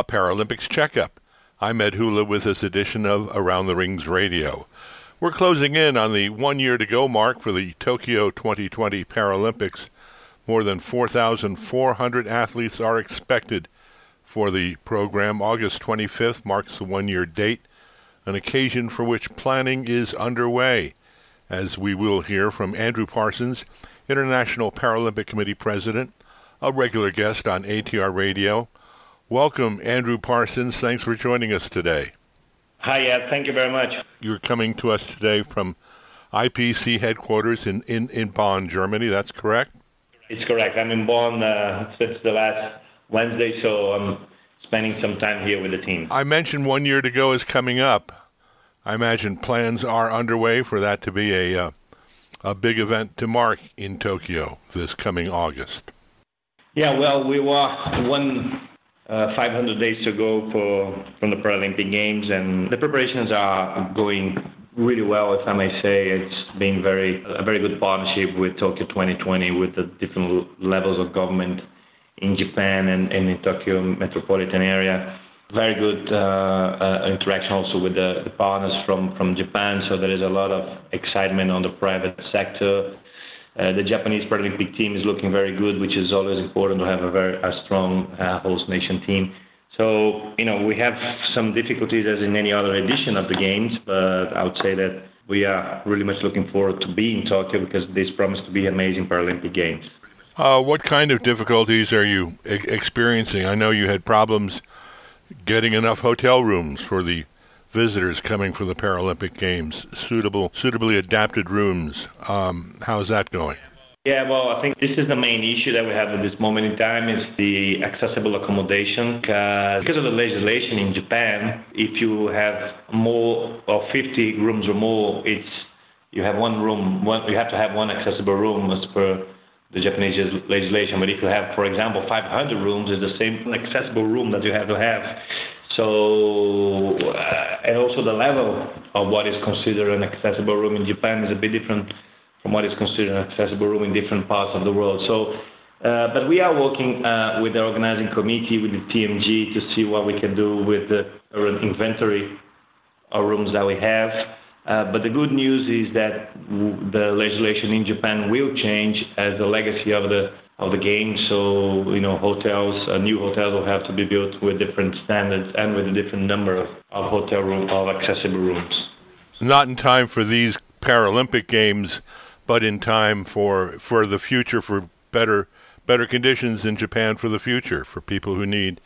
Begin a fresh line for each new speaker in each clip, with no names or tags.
a Paralympics checkup. I'm Ed Hula with this edition of Around the Rings Radio. We're closing in on the one year to go mark for the Tokyo 2020 Paralympics. More than 4,400 athletes are expected for the program. August 25th marks the one year date, an occasion for which planning is underway, as we will hear from Andrew Parsons, International Paralympic Committee President, a regular guest on ATR Radio. Welcome, Andrew Parsons. Thanks for joining us today.
Hi, Ed. Thank you very much.
You're coming to us today from IPC headquarters in, in, in Bonn, Germany. That's correct?
It's correct. I'm in Bonn uh, since the last Wednesday, so I'm spending some time here with the team.
I mentioned one year to go is coming up. I imagine plans are underway for that to be a uh, a big event to mark in Tokyo this coming August.
Yeah, well, we were one uh, 500 days to go for from the Paralympic Games, and the preparations are going really well, if I may say. It's been very a very good partnership with Tokyo 2020, with the different levels of government in Japan and, and in Tokyo metropolitan area. Very good uh, uh, interaction also with the, the partners from, from Japan, so there is a lot of excitement on the private sector uh, the Japanese Paralympic team is looking very good, which is always important to have a very a strong uh, host nation team. So, you know, we have some difficulties as in any other edition of the games, but I would say that we are really much looking forward to being in Tokyo because this promises to be amazing Paralympic Games.
Uh, what kind of difficulties are you e- experiencing? I know you had problems getting enough hotel rooms for the visitors coming for the Paralympic Games, suitable, suitably adapted rooms. Um, how's that going?
Yeah, well, I think this is the main issue that we have at this moment in time is the accessible accommodation. because of the legislation in Japan, if you have more of 50 rooms or more, it's you have one room, one, you have to have one accessible room as per the Japanese legislation. But if you have, for example, 500 rooms, it's the same accessible room that you have to have. So, uh, and also the level of what is considered an accessible room in Japan is a bit different from what is considered an accessible room in different parts of the world. So, uh, but we are working uh, with the organizing committee, with the TMG, to see what we can do with the inventory of rooms that we have. Uh, but the good news is that the legislation in Japan will change as the legacy of the of the game. So you know, hotels, uh, new hotels will have to be built with different standards and with a different number of, of hotel room of accessible rooms.
Not in time for these Paralympic games, but in time for for the future, for better better conditions in Japan for the future for people who need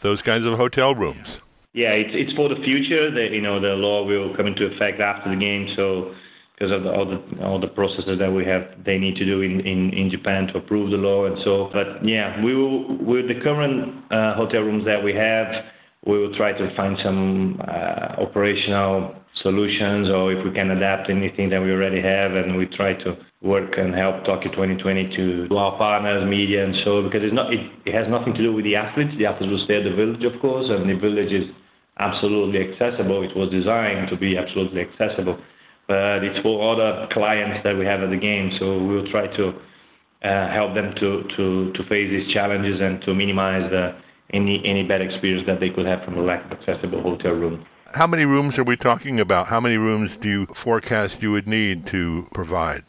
those kinds of hotel rooms.
Yeah, it's it's for the future. The, you know, the law will come into effect after the game, so because of the, all the all the processes that we have they need to do in, in, in Japan to approve the law and so but yeah we will with the current uh, hotel rooms that we have we will try to find some uh, operational solutions or if we can adapt anything that we already have and we try to work and help Tokyo 2020 to our partners, media and so because it's not it, it has nothing to do with the athletes. The athletes will stay at the village of course and the village is absolutely accessible. It was designed to be absolutely accessible but it's for other clients that we have at the game. So we'll try to uh, help them to, to, to face these challenges and to minimize the, any any bad experience that they could have from a lack of accessible hotel room.
How many rooms are we talking about? How many rooms do you forecast you would need to provide?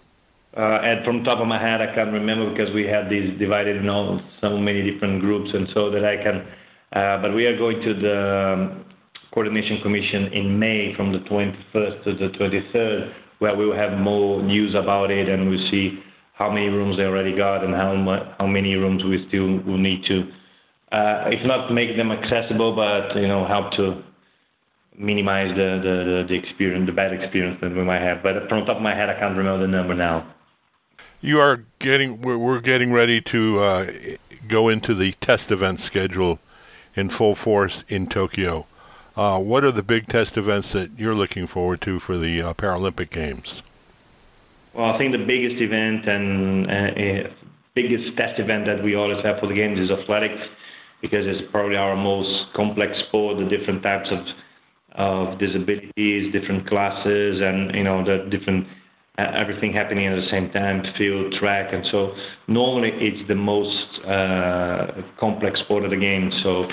Uh, and from top of my head, I can't remember because we had these divided in all so many different groups, and so that I can. Uh, but we are going to the um, Coordination Commission in May from the 21st to the 23rd, where we will have more news about it and we'll see how many rooms they already got and how much, how many rooms we still will need to, uh, if not make them accessible, but you know help to minimize the, the, the, the experience, the bad experience that we might have. But from the top of my head, I can't remember the number now.
You are getting, we're, we're getting ready to uh, go into the test event schedule in full force in Tokyo. Uh, what are the big test events that you're looking forward to for the uh, Paralympic Games?
Well, I think the biggest event and uh, uh, biggest test event that we always have for the games is athletics, because it's probably our most complex sport. The different types of of disabilities, different classes, and you know the different uh, everything happening at the same time, field, track, and so normally it's the most uh, complex sport of the game. So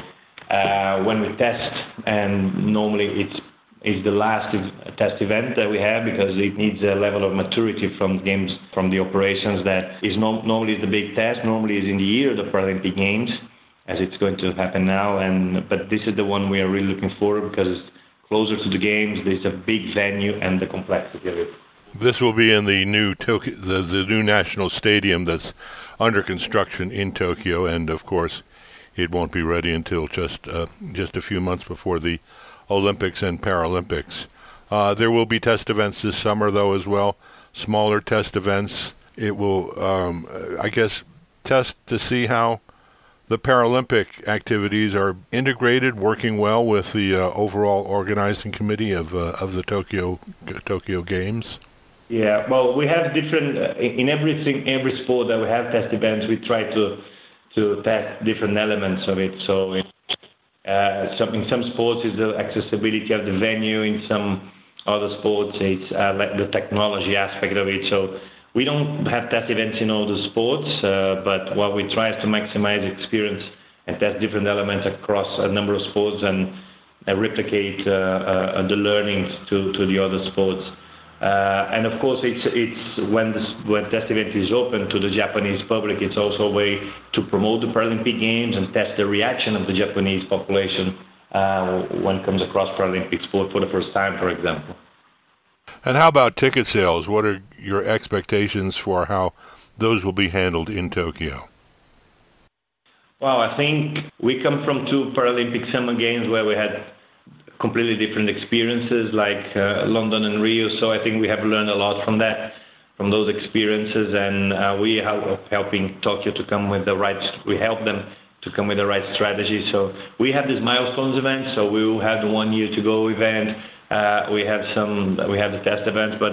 uh, when we test, and normally it's is the last test event that we have because it needs a level of maturity from games from the operations that is no, normally the big test. Normally is in the year of the Paralympic Games, as it's going to happen now. And but this is the one we are really looking for because it's closer to the games. There's a big venue and the complexity of it.
This will be in the new Tokyo, the, the new national stadium that's under construction in Tokyo, and of course, it won't be ready until just uh, just a few months before the Olympics and Paralympics. Uh, there will be test events this summer, though, as well. Smaller test events. It will, um, I guess, test to see how the Paralympic activities are integrated, working well with the uh, overall organizing committee of uh, of the Tokyo Tokyo Games.
Yeah, well, we have different uh, in everything, every sport that we have test events. We try to to test different elements of it. So uh, some, in some sports, it's the accessibility of the venue. In some other sports, it's uh, like the technology aspect of it. So we don't have test events in all the sports, uh, but what we try is to maximize experience and test different elements across a number of sports and uh, replicate uh, uh, the learnings to, to the other sports. Uh, and of course, it's it's when this when test event is open to the Japanese public, it's also a way to promote the Paralympic Games and test the reaction of the Japanese population uh, when it comes across Paralympic sport for the first time, for example.
And how about ticket sales? What are your expectations for how those will be handled in Tokyo?
Well, I think we come from two Paralympic Summer Games where we had completely different experiences like uh, London and Rio. So I think we have learned a lot from that, from those experiences, and uh, we are helping Tokyo to come with the right. We help them to come with the right strategy. So we have this milestones event. So we will have the one year to go event. Uh, we have some. We have the test events, but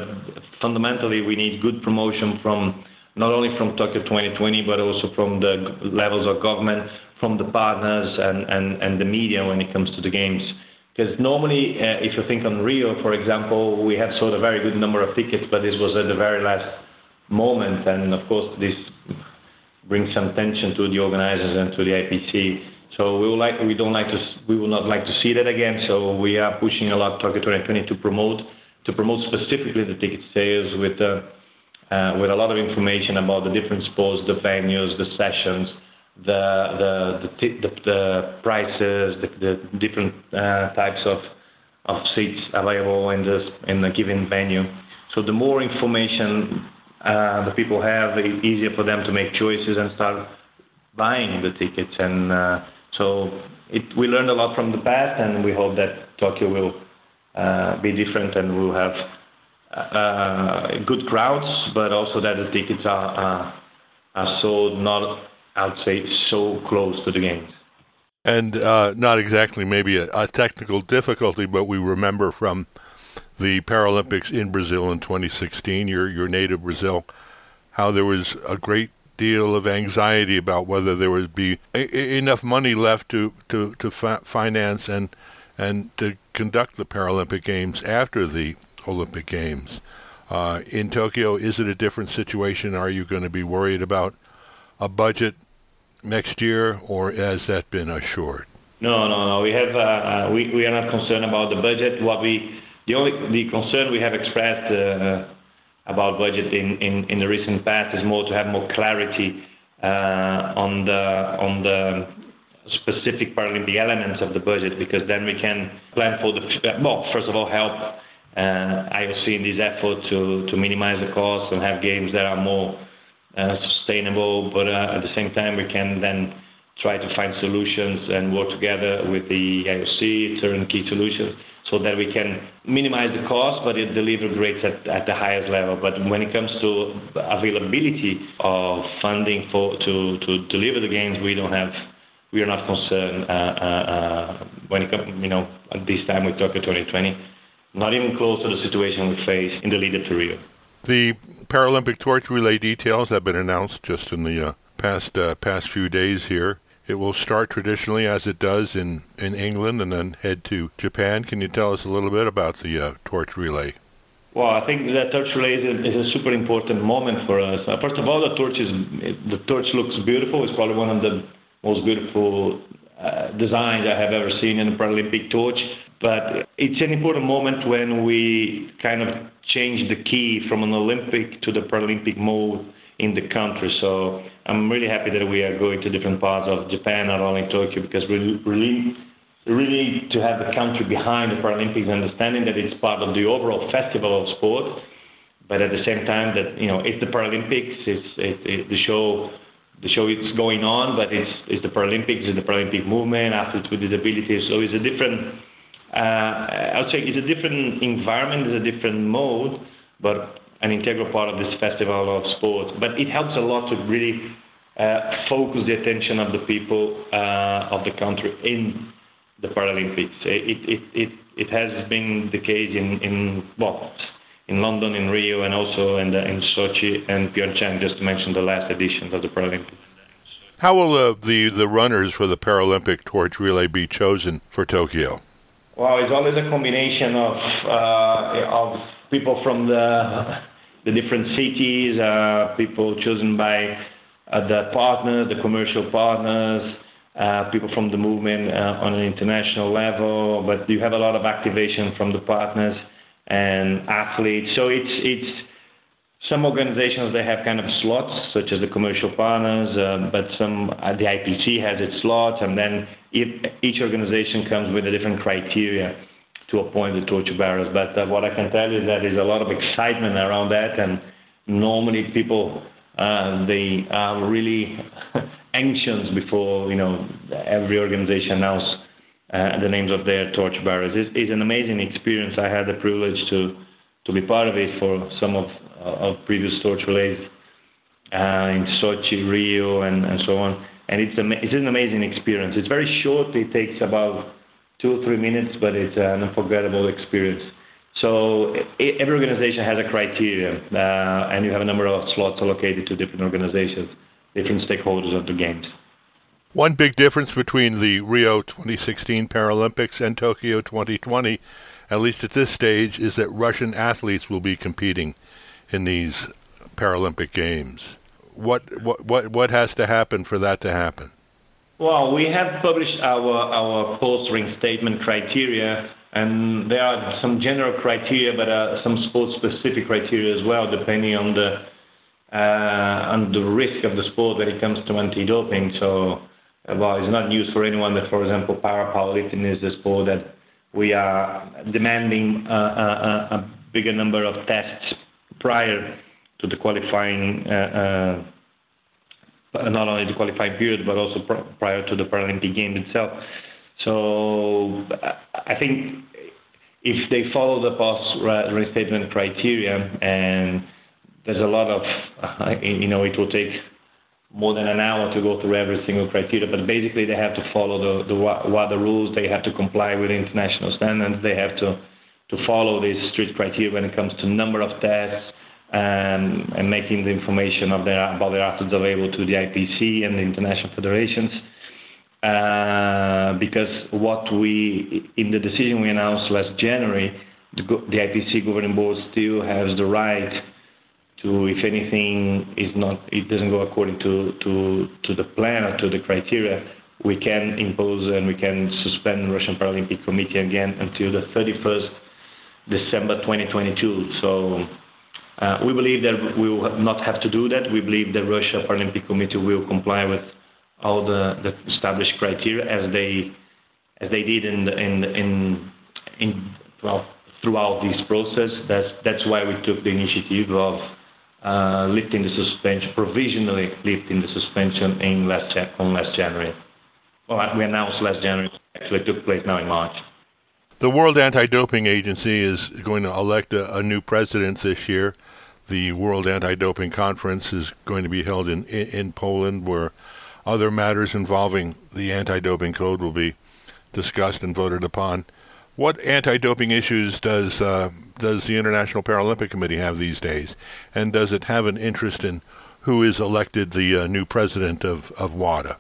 fundamentally we need good promotion from not only from Tokyo 2020, but also from the levels of government, from the partners, and, and, and the media when it comes to the games. Because normally, uh, if you think on Rio, for example, we have sold a very good number of tickets, but this was at the very last moment, and of course this brings some tension to the organizers and to the IPC. So we will like we don't like to we will not like to see that again. So we are pushing a lot Tokyo 2020 to promote to promote specifically the ticket sales with uh, uh, with a lot of information about the different sports, the venues, the sessions, the the the, the prices, the, the different uh, types of of seats available in this in the given venue. So the more information uh, the people have, it's easier for them to make choices and start buying the tickets. And uh, so it, we learned a lot from the past, and we hope that Tokyo will uh, be different and we'll have uh, good crowds, but also that the tickets are are sold not I would say, so close to the games.
And uh, not exactly maybe a, a, technical difficulty, but we remember from the Paralympics in Brazil in 2016, your your native Brazil, how there was a great deal of anxiety about whether there would be a- enough money left to to to fi- finance and and to conduct the Paralympic Games after the Olympic Games. Uh, in Tokyo, is it a different situation? Are you going to be worried about a budget next year, or has that been assured?
No, no, no. We have uh, uh, we we are not concerned about the budget. What we the only the concern we have expressed uh, about budget in, in, in the recent past is more to have more clarity uh, on the on the specific Paralympic elements of the budget because then we can plan for the well first of all help uh, IOC in this effort to to minimize the costs and have games that are more uh, sustainable, but uh, at the same time, we can then try to find solutions and work together with the IOC, to turnkey solutions, so that we can minimize the cost, but it deliver grades at, at the highest level. But when it comes to availability of funding for to, to deliver the games, we don't have we are not concerned uh, uh, uh, when it comes, you know, at this time with Tokyo 2020, not even close to the situation we face in the lead up to Rio.
The Paralympic torch relay details have been announced just in the uh, past uh, past few days here. It will start traditionally as it does in, in England and then head to Japan. Can you tell us a little bit about the uh, torch relay?
Well, I think the torch relay is a, is a super important moment for us. Uh, first of all, the torch is the torch looks beautiful. It's probably one of the most beautiful uh, designs I have ever seen in a Paralympic torch. But it's an important moment when we kind of change the key from an Olympic to the Paralympic mode in the country. So I'm really happy that we are going to different parts of Japan, not only Tokyo, because we really, really to have the country behind the Paralympics, understanding that it's part of the overall festival of sport, but at the same time that you know it's the Paralympics, it's it, it, the show. The show is going on, but it's, it's the Paralympics, it's the Paralympic movement, athletes with disabilities. So it's a different, uh, I would say, it's a different environment, it's a different mode, but an integral part of this festival of sports. But it helps a lot to really uh, focus the attention of the people uh, of the country in the Paralympics. It, it, it, it has been the case in, in well, in London, in Rio, and also in, the, in Sochi and Pyeongchang, just to mention the last editions of the Paralympics.
How will uh, the, the runners for the Paralympic torch relay be chosen for Tokyo?
Well, it's always a combination of, uh, of people from the the different cities, uh, people chosen by uh, the partners, the commercial partners, uh, people from the movement uh, on an international level, but you have a lot of activation from the partners and athletes. So it's it's some organizations they have kind of slots, such as the commercial partners, uh, but some uh, the IPC has its slots, and then each organization comes with a different criteria to appoint the torch bearers. But uh, what I can tell you is that there's a lot of excitement around that, and normally people uh, they are really anxious before you know every organization announce uh, the names of their torch bearers. It's, it's, an amazing experience. I had the privilege to to be part of it for some of of previous torch relays uh, in Sochi, Rio, and, and so on. And it's, a, it's an amazing experience. It's very short. It takes about two or three minutes, but it's an unforgettable experience. So every organization has a criteria, uh, and you have a number of slots allocated to different organizations, different stakeholders of the games.
One big difference between the Rio 2016 Paralympics and Tokyo 2020, at least at this stage, is that Russian athletes will be competing in these Paralympic Games. What what what what has to happen for that to happen?
Well, we have published our, our post-reinstatement criteria, and there are some general criteria, but uh, some sport-specific criteria as well, depending on the uh, on the risk of the sport when it comes to anti-doping. So, uh, well, it's not news for anyone that, for example, para-powerlifting is a sport that we are demanding uh, a, uh, a, bigger number of tests prior to the qualifying uh, not only the qualifying period, but also pr- prior to the Paralympic Games itself. So I think if they follow the post restatement criteria, and there's a lot of, you know, it will take more than an hour to go through every single criteria, but basically they have to follow the, the WADA rules, they have to comply with international standards, they have to, to follow these strict criteria when it comes to number of tests, um, and making the information of their, about their athletes available to the IPC and the international federations. Uh, because what we, in the decision we announced last January, the, the IPC governing board still has the right to, if anything is not, it doesn't go according to, to, to the plan or to the criteria, we can impose and we can suspend the Russian Paralympic Committee again until the 31st December 2022. So we believe that we will not have to do that. We believe the Russia Paralympic Committee will comply with all the, the established criteria as they as they did in the, in in in well throughout this process. That's that's why we took the initiative of uh, lifting the suspension, provisionally lifting the suspension in last on last January. Well, we announced last January. Actually, took place now in March.
The World Anti-Doping Agency is going to elect a, a, new president this year. The World Anti-Doping Conference is going to be held in, in, in Poland, where other matters involving the anti-doping code will be discussed and voted upon. What anti-doping issues does uh, does the International Paralympic Committee have these days, and does it have an interest in who is elected the uh, new president of, of WADA?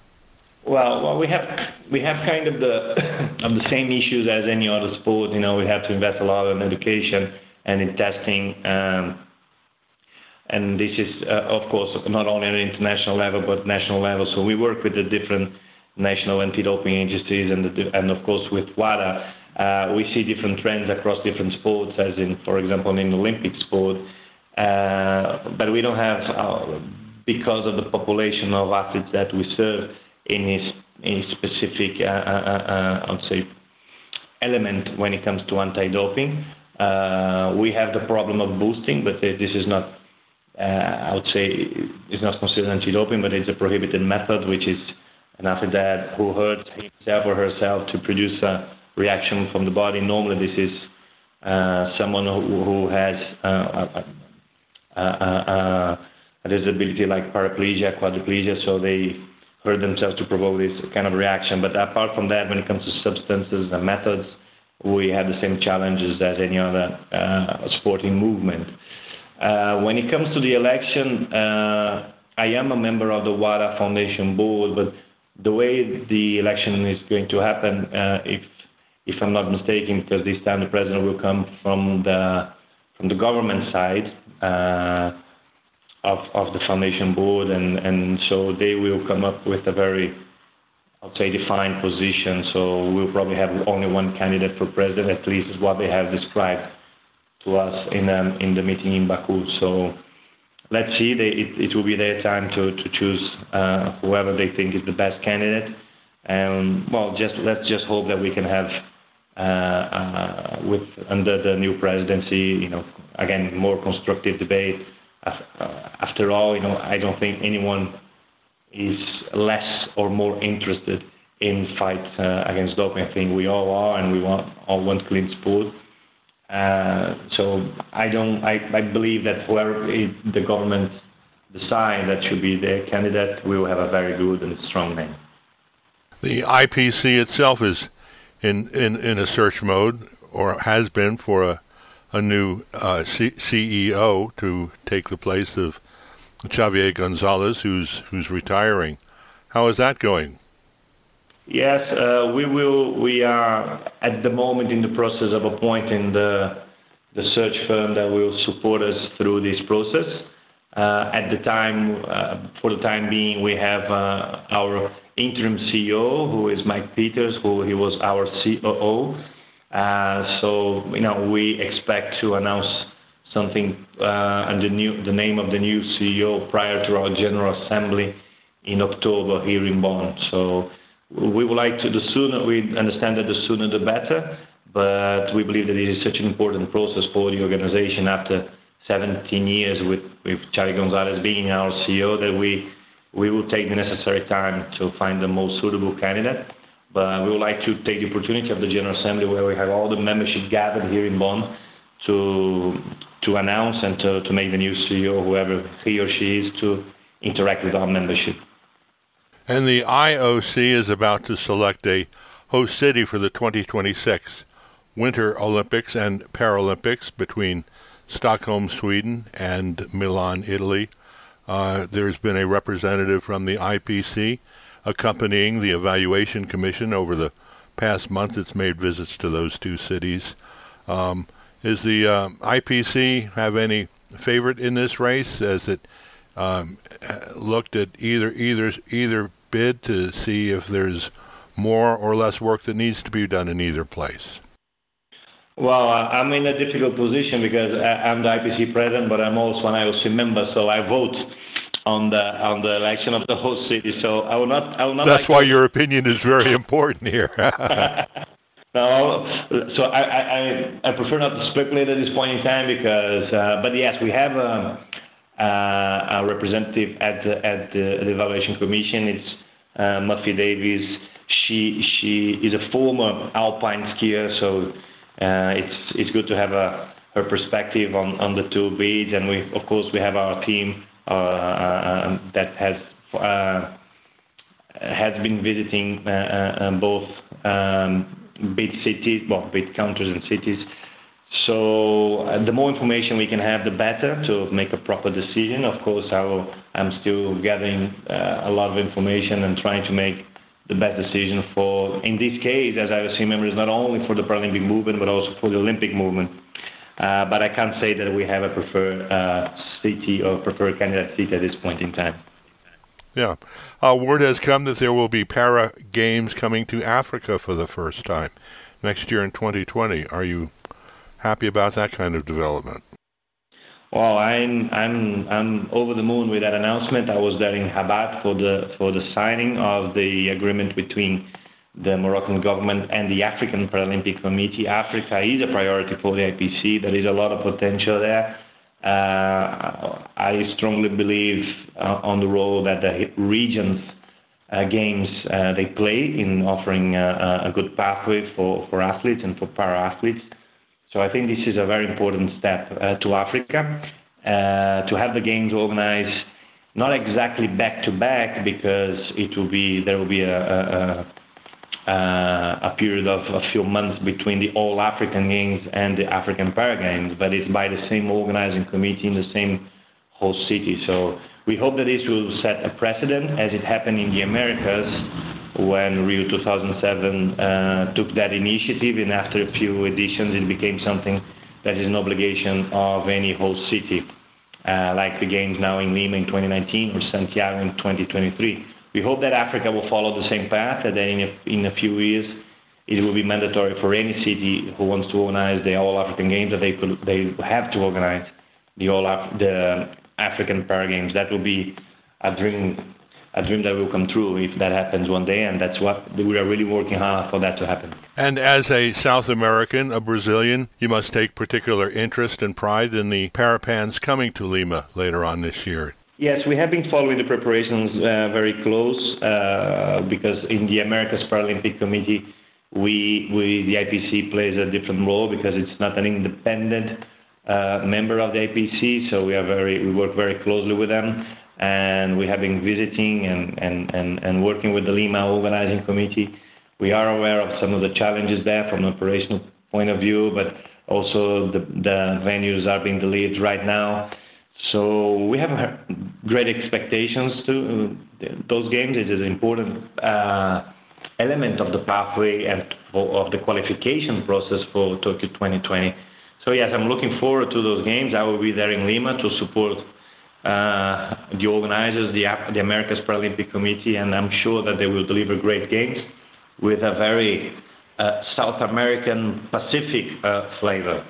Well, well, we have we have kind of the of the same issues as any other sport. You know, we have to invest a lot in education and in testing. Um, and this is, uh, of course, not only at international level but national level. So we work with the different national anti-doping agencies and, the, and of course with WADA, uh, we see different trends across different sports, as in, for example, in Olympic sport. Uh, but we don't have, uh, because of the population of athletes that we serve, any, any specific, uh, uh, uh, I would say, element when it comes to anti-doping. we have the problem of boosting, but this is not, I would say, it's not considered anti-doping, but it's a prohibited method, which is an athlete who hurts himself or herself to produce a reaction from the body. Normally, this is uh, someone who, who has uh, a, a, a, disability like paraplegia, quadriplegia, so they hurt themselves to provoke this kind of reaction. But apart from that, when it comes to substances and methods, we have the same challenges as any other uh, sporting movement. Uh, when it comes to the election, uh, I am a member of the WADA Foundation board, but the way the election is going to happen, uh, if if I'm not mistaken, because this time the president will come from the from the government side uh, of of the foundation board, and and so they will come up with a very I'll say defined position. So we'll probably have only one candidate for president, at least is what they have described to us in um, in the meeting in Baku. So let's see. They, it, it will be their time to to choose uh, whoever they think is the best candidate. And well, just let's just hope that we can have uh, uh, with under the new presidency, you know, again more constructive debate. Uh, after all, you know, I don't think anyone is less or more interested in fight uh, against doping. I think we all are, and we want all want clean sport. Uh, so I don't. I, I believe that whoever it, the government decide that should be their candidate, we will have a very good and strong name.
The IPC itself is in, in, in a search mode, or has been for a, a new uh, C- CEO to take the place of Xavier Gonzalez, who's who's retiring. How is that going?
Yes, uh, we will. We are at the moment in the process of appointing the the search firm that will support us through this process. Uh, at the time, uh, for the time being, we have uh, our interim CEO, who is Mike Peters, who he was our COO. Uh, so you know, we expect to announce something uh, and the new the name of the new CEO prior to our general assembly in October here in Bonn. So we would like to, the sooner, we understand that the sooner the better, but we believe that it is such an important process for the organization after 17 years with, with Xavier Gonzalez being our CEO that we, we will take the necessary time to find the most suitable candidate. But we would like to take the opportunity of the General Assembly where we have all the membership gathered here in Bonn to, to announce and to, to make the new CEO, whoever he or she is, to interact with our membership.
And the IOC is about to select a host city for the 2026 Winter Olympics and Paralympics between Stockholm, Sweden, and Milan, Italy. Uh, there's been a representative from the IPC accompanying the evaluation commission over the past month. It's made visits to those two cities. Um, is the uh, IPC have any favorite in this race? As it um, looked at either either either bid to see if there's more or less work that needs to be done in either place?
Well, I'm in a difficult position because I'm the IPC president, but I'm also an IOC member, so I vote on the on the election of the host city. So I will not. I will not.
That's like why to... your opinion is very important here.
no, so I, I I prefer not to speculate at this point in time because, uh, but yes, we have. Um, uh, a representative at the, at the, evaluation commission. It's uh, Muffy Davis. She she is a former alpine skier, so uh, it's it's good to have a her perspective on, on the two bids. And we of course we have our team uh, uh, that has uh, has been visiting both um, bid cities, well bid countries and cities so uh, the more information we can have, the better to make a proper decision. Of course, I am still gathering uh, a lot of information and trying to make the best decision for, in this case, as IOC members, not only for the Paralympic movement, but also for the Olympic movement. Uh, but I can't say that we have a preferred uh, city or preferred candidate city at this point in time.
Yeah. Uh, word has come that there will be para games coming to Africa for the first time next year in 2020. Are you happy about that kind of development?
Well, I'm I'm I'm over the moon with that announcement. I was there in Rabat for the for the signing of the agreement between the Moroccan government and the African Paralympic Committee. Africa is a priority for the IPC. There is a lot of potential there. Uh, I strongly believe uh, on the role that the regions uh, games uh, they play in offering uh, a good pathway for, for athletes and for para athletes. So I think this is a very important step uh, to Africa uh, to have the games organized not exactly back to back because it will be there will be a, a, a, a period of a few months between the All African Games and the African Para Games, but it's by the same organizing committee in the same host city. So we hope that this will set a precedent as it happened in the Americas when Rio 2007 uh, took that initiative, and after a few editions, it became something that is an obligation of any host city, uh, like the games now in Lima in 2019 or Santiago in 2023. We hope that Africa will follow the same path, and that in a, in a few years, it will be mandatory for any city who wants to organize the All African Games that they could, they have to organize the All Af- the African Para Games. That will be a dream a dream that will come true if that happens one day, and that's what we are really working hard for that to happen.
And as a South American, a Brazilian, you must take particular interest and pride in the Parapans coming to Lima later on this year.
Yes, we have been following the preparations uh, very close uh, because in the Americas Paralympic Committee, we, we the IPC plays a different role because it's not an independent uh, member of the IPC, so we are very we work very closely with them and we have been visiting and, and, and, and working with the Lima organizing committee. We are aware of some of the challenges there from an operational point of view, but also the, the venues are being delayed right now. So we have great expectations to uh, those games. It is an important uh, element of the pathway and of the qualification process for Tokyo 2020. So yes, I'm looking forward to those games. I will be there in Lima to support uh, the organizers, the, the America's Paralympic Committee, and I'm sure that they will deliver great games with a very uh, South American Pacific uh, flavor.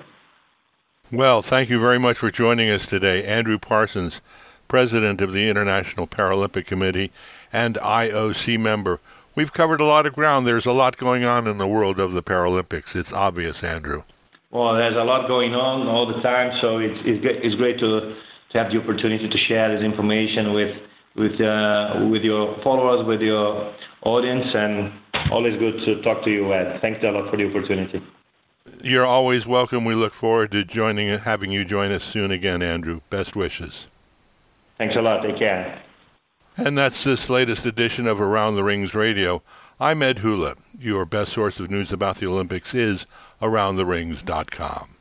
Well, thank you very much for joining us today, Andrew Parsons, President of the International Paralympic Committee and IOC member. We've covered a lot of ground. There's a lot going on in the world of the Paralympics. It's obvious, Andrew.
Well, there's a lot going on all the time, so it's, it's, it's great to to have the opportunity to share this information with with uh, with your followers, with your audience, and always good to talk to you, Ed. Thanks a lot for the opportunity.
You're always welcome. We look forward to joining, having you join us soon again, Andrew. Best wishes.
Thanks a lot. Take care.
And that's this latest edition of Around the Rings Radio. I'm Ed Hula. Your best source of news about the Olympics is AroundTheRings.com.